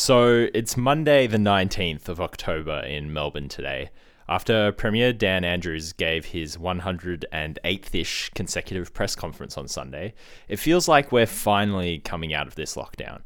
So it's Monday, the 19th of October in Melbourne today. After Premier Dan Andrews gave his 108th ish consecutive press conference on Sunday, it feels like we're finally coming out of this lockdown.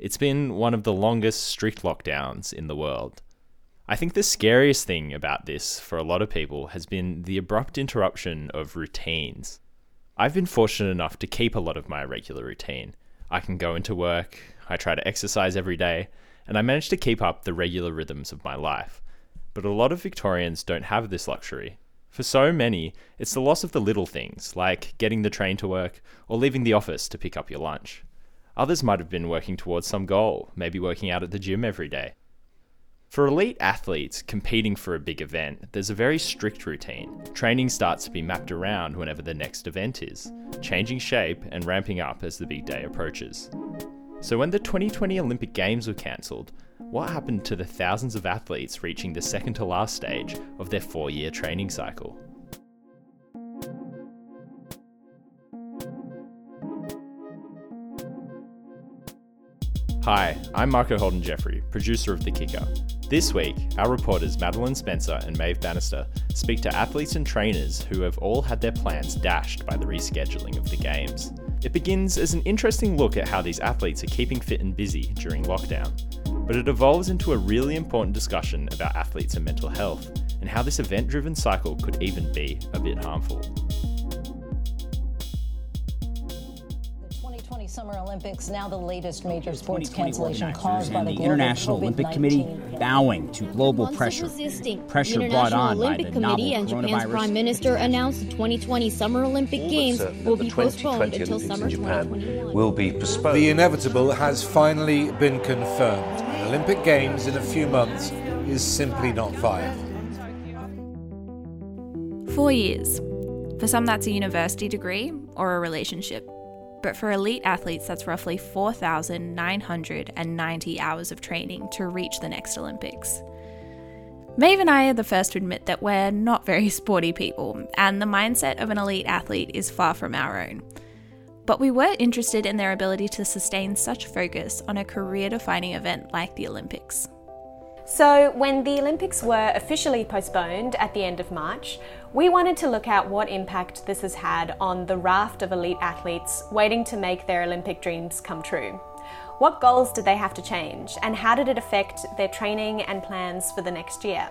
It's been one of the longest strict lockdowns in the world. I think the scariest thing about this for a lot of people has been the abrupt interruption of routines. I've been fortunate enough to keep a lot of my regular routine. I can go into work, I try to exercise every day, and I manage to keep up the regular rhythms of my life. But a lot of Victorians don't have this luxury. For so many, it's the loss of the little things, like getting the train to work or leaving the office to pick up your lunch. Others might have been working towards some goal, maybe working out at the gym every day. For elite athletes competing for a big event, there's a very strict routine. Training starts to be mapped around whenever the next event is, changing shape and ramping up as the big day approaches. So, when the 2020 Olympic Games were cancelled, what happened to the thousands of athletes reaching the second to last stage of their four year training cycle? Hi, I'm Marco Holden Jeffrey, producer of The Kicker. This week, our reporters Madeleine Spencer and Maeve Bannister speak to athletes and trainers who have all had their plans dashed by the rescheduling of the Games. It begins as an interesting look at how these athletes are keeping fit and busy during lockdown, but it evolves into a really important discussion about athletes and mental health, and how this event driven cycle could even be a bit harmful. Summer Olympics, now the latest major sports cancellation caused by the, the International Olympic Committee bowing to global pressure. Pressure the brought on Olympic by the Committee novel and Japan's. Prime Minister announced the 2020 Summer Olympic Games will be postponed until summer 2021. will be postponed. The inevitable has finally been confirmed. An Olympic Games in a few months is simply not viable. Four years. For some, that's a university degree or a relationship. But for elite athletes, that's roughly 4,990 hours of training to reach the next Olympics. Maeve and I are the first to admit that we're not very sporty people, and the mindset of an elite athlete is far from our own. But we were interested in their ability to sustain such focus on a career defining event like the Olympics. So, when the Olympics were officially postponed at the end of March, we wanted to look at what impact this has had on the raft of elite athletes waiting to make their Olympic dreams come true. What goals did they have to change, and how did it affect their training and plans for the next year?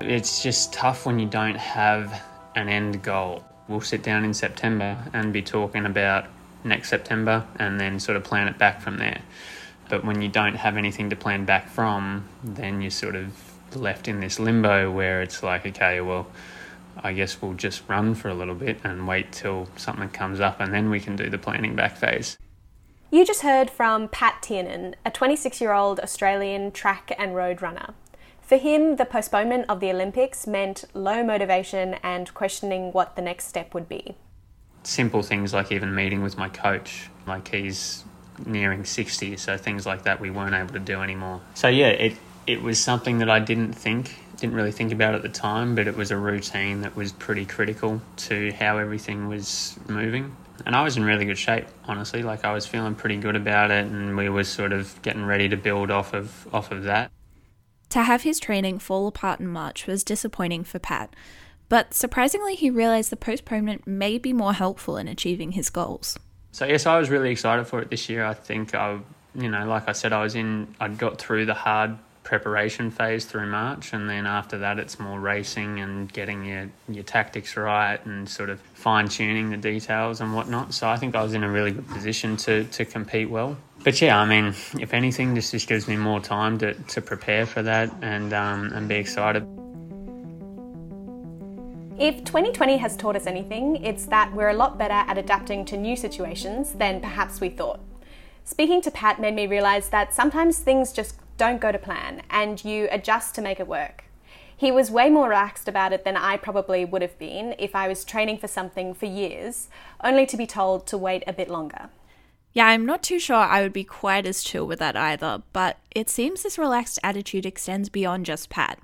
It's just tough when you don't have an end goal. We'll sit down in September and be talking about next September and then sort of plan it back from there. But when you don't have anything to plan back from, then you're sort of left in this limbo where it's like, okay, well, I guess we'll just run for a little bit and wait till something comes up and then we can do the planning back phase. You just heard from Pat Tiernan, a 26 year old Australian track and road runner. For him, the postponement of the Olympics meant low motivation and questioning what the next step would be. Simple things like even meeting with my coach, like he's nearing 60, so things like that we weren't able to do anymore. So, yeah, it, it was something that I didn't think, didn't really think about at the time, but it was a routine that was pretty critical to how everything was moving. And I was in really good shape, honestly. Like I was feeling pretty good about it, and we were sort of getting ready to build off of off of that. To have his training fall apart in March was disappointing for Pat, but surprisingly, he realised the postponement may be more helpful in achieving his goals. So yes, I was really excited for it this year. I think I, you know, like I said, I was in. I got through the hard preparation phase through March, and then after that, it's more racing and getting your your tactics right and sort of fine tuning the details and whatnot. So I think I was in a really good position to to compete well. But yeah, I mean, if anything, this just gives me more time to, to prepare for that and um, and be excited. If 2020 has taught us anything, it's that we're a lot better at adapting to new situations than perhaps we thought. Speaking to Pat made me realise that sometimes things just don't go to plan and you adjust to make it work. He was way more relaxed about it than I probably would have been if I was training for something for years, only to be told to wait a bit longer. Yeah, I'm not too sure I would be quite as chill with that either, but it seems this relaxed attitude extends beyond just Pat.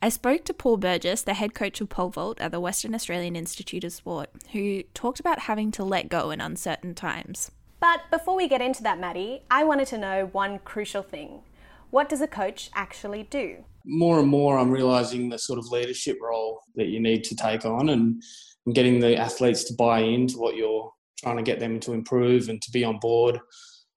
I spoke to Paul Burgess, the head coach of pole vault at the Western Australian Institute of Sport, who talked about having to let go in uncertain times. But before we get into that, Maddie, I wanted to know one crucial thing. What does a coach actually do? More and more, I'm realizing the sort of leadership role that you need to take on and, getting the athletes to buy into what you're trying to get them to improve and to be on board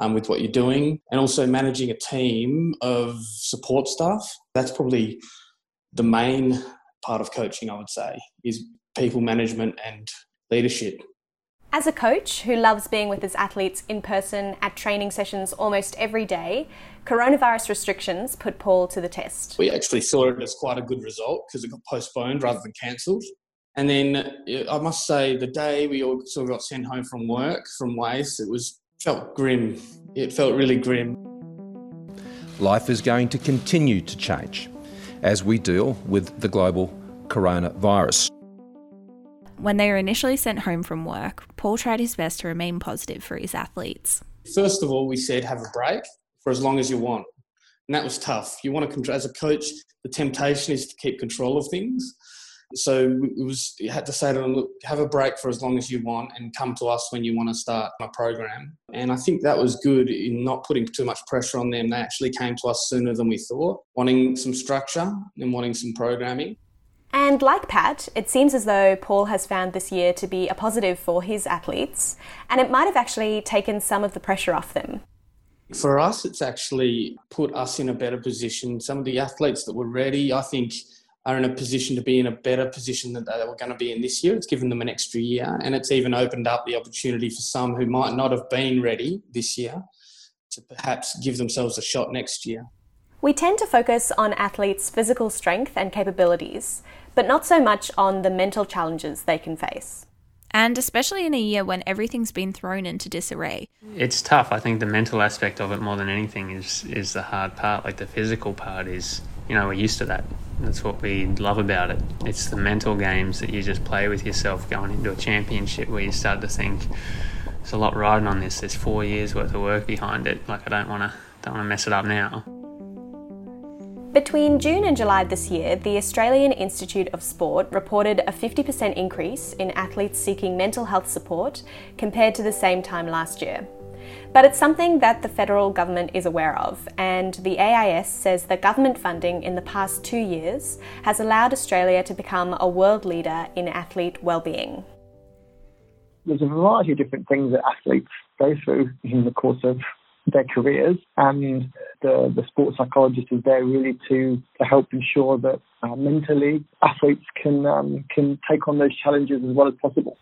um, with what you're doing. And also managing a team of support staff. That's probably the main part of coaching, I would say, is people management and leadership. As a coach who loves being with his athletes in person at training sessions almost every day, coronavirus restrictions put Paul to the test. We actually saw it as quite a good result because it got postponed rather than cancelled. And then I must say, the day we all sort of got sent home from work from WAIS, it was felt grim. It felt really grim. Life is going to continue to change as we deal with the global coronavirus. When they were initially sent home from work, Paul tried his best to remain positive for his athletes. First of all, we said have a break for as long as you want. And that was tough. You want to control, as a coach, the temptation is to keep control of things. So it was, you had to say to them, look, have a break for as long as you want and come to us when you want to start a program. And I think that was good in not putting too much pressure on them. They actually came to us sooner than we thought, wanting some structure and wanting some programming. And like Pat, it seems as though Paul has found this year to be a positive for his athletes, and it might have actually taken some of the pressure off them. For us, it's actually put us in a better position. Some of the athletes that were ready, I think, are in a position to be in a better position than they were going to be in this year. It's given them an extra year, and it's even opened up the opportunity for some who might not have been ready this year to perhaps give themselves a shot next year. We tend to focus on athletes' physical strength and capabilities, but not so much on the mental challenges they can face. And especially in a year when everything's been thrown into disarray. It's tough. I think the mental aspect of it more than anything is is the hard part. Like the physical part is, you know, we're used to that. That's what we love about it. It's the mental games that you just play with yourself going into a championship where you start to think there's a lot riding on this. There's four years worth of work behind it. Like I don't want to don't want to mess it up now. Between June and July this year, the Australian Institute of Sport reported a 50% increase in athletes seeking mental health support compared to the same time last year. But it's something that the federal government is aware of, and the AIS says that government funding in the past two years has allowed Australia to become a world leader in athlete well-being. There's a variety of different things that athletes go through in the course of their careers, and the, the sports psychologist is there really to, to help ensure that uh, mentally athletes can um, can take on those challenges as well as possible.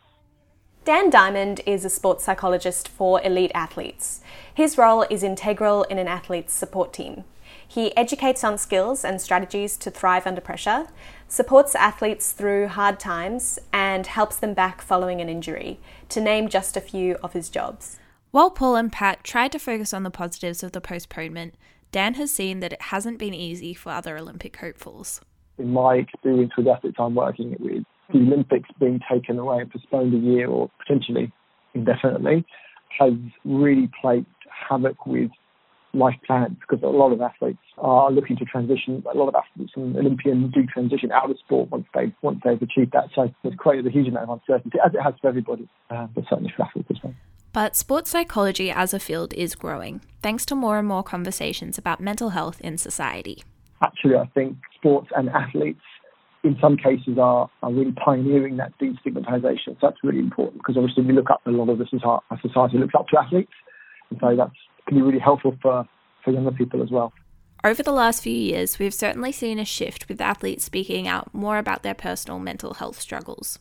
Dan Diamond is a sports psychologist for elite athletes. His role is integral in an athlete's support team. He educates on skills and strategies to thrive under pressure, supports athletes through hard times, and helps them back following an injury, to name just a few of his jobs. While Paul and Pat tried to focus on the positives of the postponement, Dan has seen that it hasn't been easy for other Olympic hopefuls. In my experience with athletes I'm working with, the Olympics being taken away and postponed a year or potentially indefinitely has really played havoc with life plans because a lot of athletes are looking to transition. A lot of athletes and Olympians do transition out of sport once they once they've achieved that. So it's created a huge amount of uncertainty, as it has for everybody, uh, but certainly for athletes as well. But sports psychology as a field is growing, thanks to more and more conversations about mental health in society. Actually, I think sports and athletes, in some cases, are, are really pioneering that destigmatization. So that's really important because obviously we look up a lot of this as our, our society looks up to athletes. And so that can be really helpful for, for younger people as well. Over the last few years, we've certainly seen a shift with athletes speaking out more about their personal mental health struggles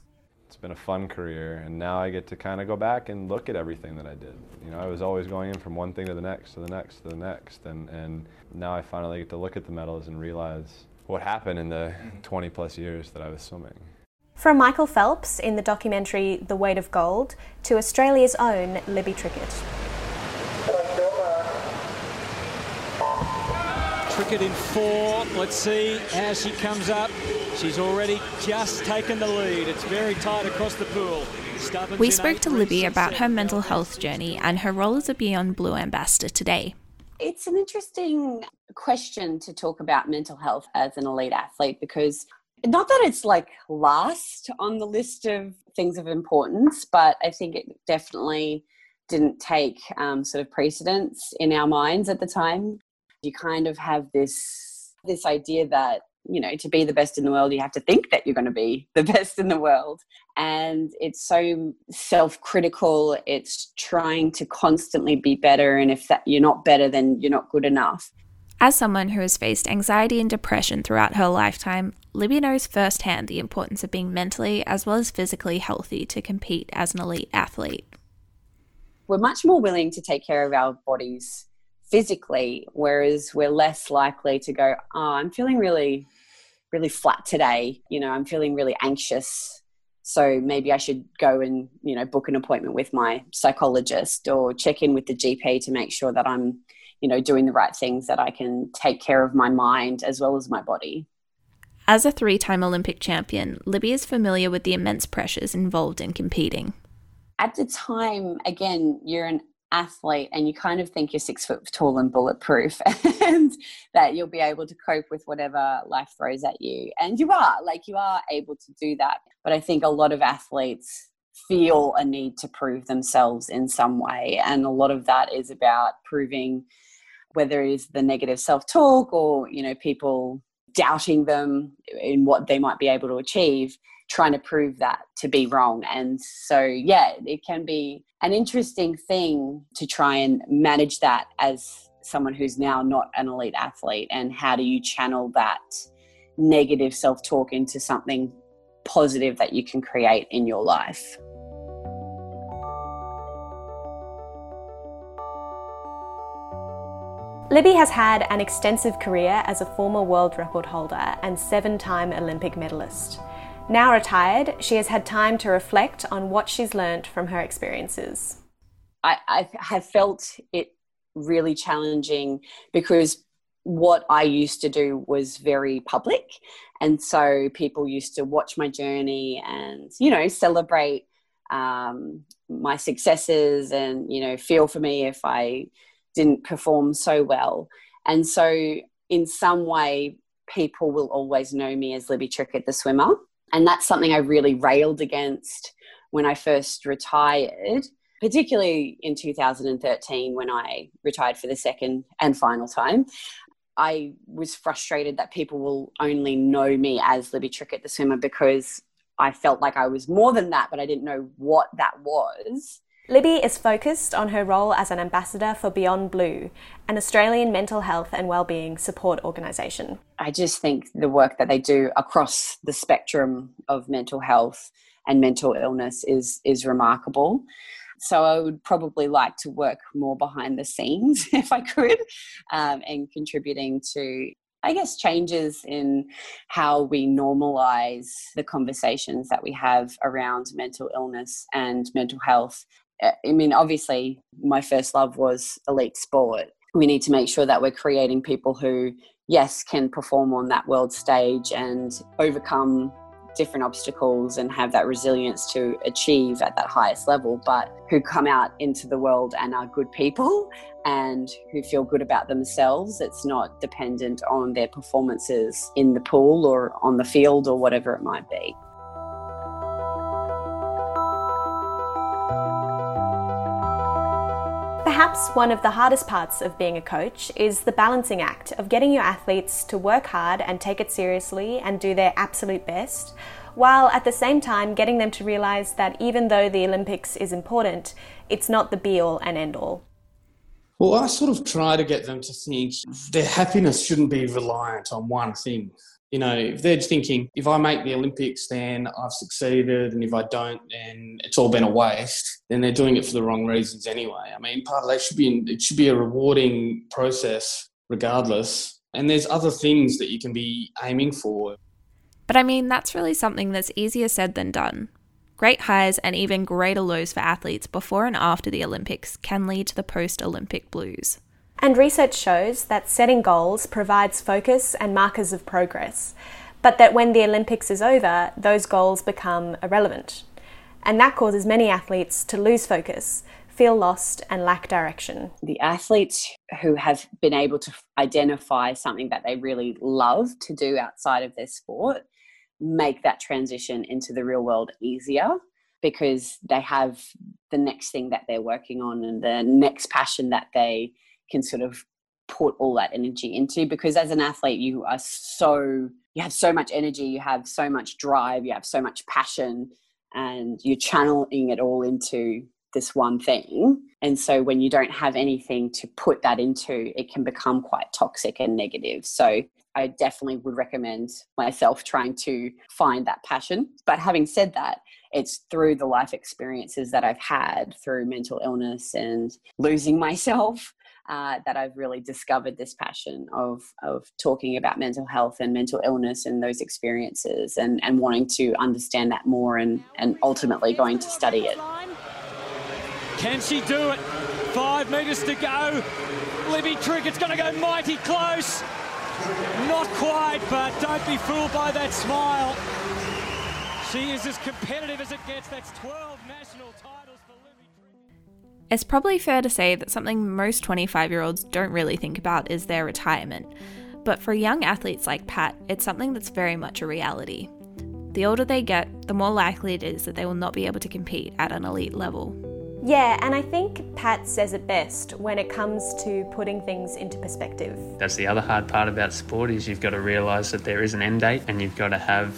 it's been a fun career and now I get to kind of go back and look at everything that I did. You know, I was always going in from one thing to the next, to the next, to the next, and, and now I finally get to look at the medals and realize what happened in the mm-hmm. 20 plus years that I was swimming. From Michael Phelps in the documentary The Weight of Gold to Australia's own Libby Trickett. Trickett in four. Let's see how she comes up. She's already just taken the lead. It's very tight across the pool. Stubbins we spoke to Libby about her mental health journey and her role as a Beyond Blue ambassador today. It's an interesting question to talk about mental health as an elite athlete because not that it's like last on the list of things of importance, but I think it definitely didn't take um, sort of precedence in our minds at the time. You kind of have this this idea that you know to be the best in the world you have to think that you're going to be the best in the world. And it's so self-critical. It's trying to constantly be better. And if that you're not better then you're not good enough. As someone who has faced anxiety and depression throughout her lifetime, Libby knows firsthand the importance of being mentally as well as physically healthy to compete as an elite athlete. We're much more willing to take care of our bodies physically, whereas we're less likely to go, Oh, I'm feeling really, really flat today. You know, I'm feeling really anxious. So maybe I should go and, you know, book an appointment with my psychologist or check in with the GP to make sure that I'm you know doing the right things that i can take care of my mind as well as my body as a three-time olympic champion libby is familiar with the immense pressures involved in competing at the time again you're an athlete and you kind of think you're six foot tall and bulletproof and that you'll be able to cope with whatever life throws at you. And you are like you are able to do that. But i think a lot of athletes feel a need to prove themselves in some way. And a lot of that is about proving whether it is the negative self-talk or you know people doubting them in what they might be able to achieve trying to prove that to be wrong and so yeah it can be an interesting thing to try and manage that as someone who's now not an elite athlete and how do you channel that negative self-talk into something positive that you can create in your life Libby has had an extensive career as a former world record holder and seven time Olympic medalist. Now retired, she has had time to reflect on what she's learned from her experiences. I, I have felt it really challenging because what I used to do was very public. And so people used to watch my journey and, you know, celebrate um, my successes and, you know, feel for me if I didn't perform so well. And so, in some way, people will always know me as Libby Trickett, the swimmer. And that's something I really railed against when I first retired, particularly in 2013 when I retired for the second and final time. I was frustrated that people will only know me as Libby Trickett, the swimmer, because I felt like I was more than that, but I didn't know what that was. Libby is focused on her role as an ambassador for Beyond Blue, an Australian mental health and wellbeing support organisation. I just think the work that they do across the spectrum of mental health and mental illness is is remarkable. So I would probably like to work more behind the scenes if I could, um, and contributing to I guess, changes in how we normalize the conversations that we have around mental illness and mental health I mean, obviously, my first love was elite sport. We need to make sure that we're creating people who, yes, can perform on that world stage and overcome different obstacles and have that resilience to achieve at that highest level, but who come out into the world and are good people and who feel good about themselves. It's not dependent on their performances in the pool or on the field or whatever it might be. Perhaps one of the hardest parts of being a coach is the balancing act of getting your athletes to work hard and take it seriously and do their absolute best, while at the same time getting them to realize that even though the Olympics is important, it's not the be all and end all. Well, I sort of try to get them to think their happiness shouldn't be reliant on one thing. You know, if they're thinking, if I make the Olympics, then I've succeeded, and if I don't, then it's all been a waste. Then they're doing it for the wrong reasons anyway. I mean, part of that should be it should be a rewarding process, regardless. And there's other things that you can be aiming for. But I mean, that's really something that's easier said than done. Great highs and even greater lows for athletes before and after the Olympics can lead to the post Olympic blues. And research shows that setting goals provides focus and markers of progress, but that when the Olympics is over, those goals become irrelevant. And that causes many athletes to lose focus, feel lost, and lack direction. The athletes who have been able to identify something that they really love to do outside of their sport make that transition into the real world easier because they have the next thing that they're working on and the next passion that they can sort of put all that energy into because as an athlete you are so you have so much energy you have so much drive you have so much passion and you're channeling it all into this one thing and so when you don't have anything to put that into it can become quite toxic and negative so I definitely would recommend myself trying to find that passion. But having said that, it's through the life experiences that I've had through mental illness and losing myself uh, that I've really discovered this passion of of talking about mental health and mental illness and those experiences and, and wanting to understand that more and, and ultimately going to study it. Can she do it? Five metres to go. Libby Trickett's going to go mighty close. Not quite, but don't be fooled by that smile. She is as competitive as it gets. That's 12 national titles. It's probably fair to say that something most 25 year olds don't really think about is their retirement. But for young athletes like Pat, it's something that's very much a reality. The older they get, the more likely it is that they will not be able to compete at an elite level. Yeah, and I think Pat says it best when it comes to putting things into perspective. That's the other hard part about sport is you've got to realise that there is an end date and you've got to have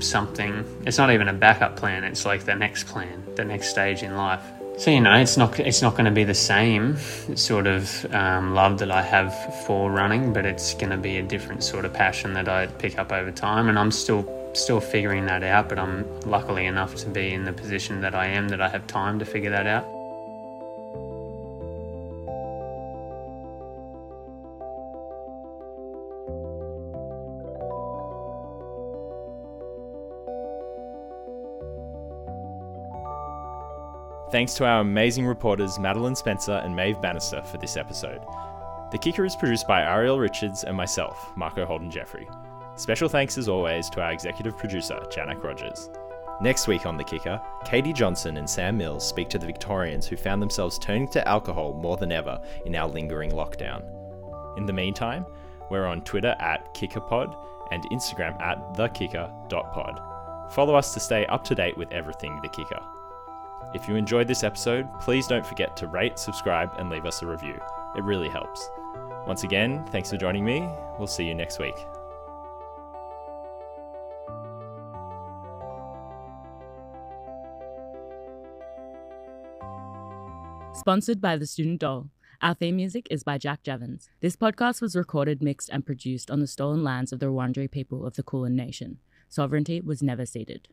something. It's not even a backup plan. It's like the next plan, the next stage in life. So you know, it's not it's not going to be the same sort of um, love that I have for running, but it's going to be a different sort of passion that I pick up over time, and I'm still still figuring that out. But I'm luckily enough to be in the position that I am that I have time to figure that out. Thanks to our amazing reporters Madeleine Spencer and Maeve Bannister for this episode. The Kicker is produced by Ariel Richards and myself, Marco Holden Jeffrey. Special thanks as always to our executive producer, Janak Rogers. Next week on The Kicker, Katie Johnson and Sam Mills speak to the Victorians who found themselves turning to alcohol more than ever in our lingering lockdown. In the meantime, we're on Twitter at KickerPod and Instagram at thekicker.pod. Follow us to stay up to date with everything The Kicker. If you enjoyed this episode, please don't forget to rate, subscribe, and leave us a review. It really helps. Once again, thanks for joining me. We'll see you next week. Sponsored by the Student Doll. Our theme music is by Jack Jevons. This podcast was recorded, mixed, and produced on the stolen lands of the Wurundjeri people of the Kulin Nation. Sovereignty was never ceded.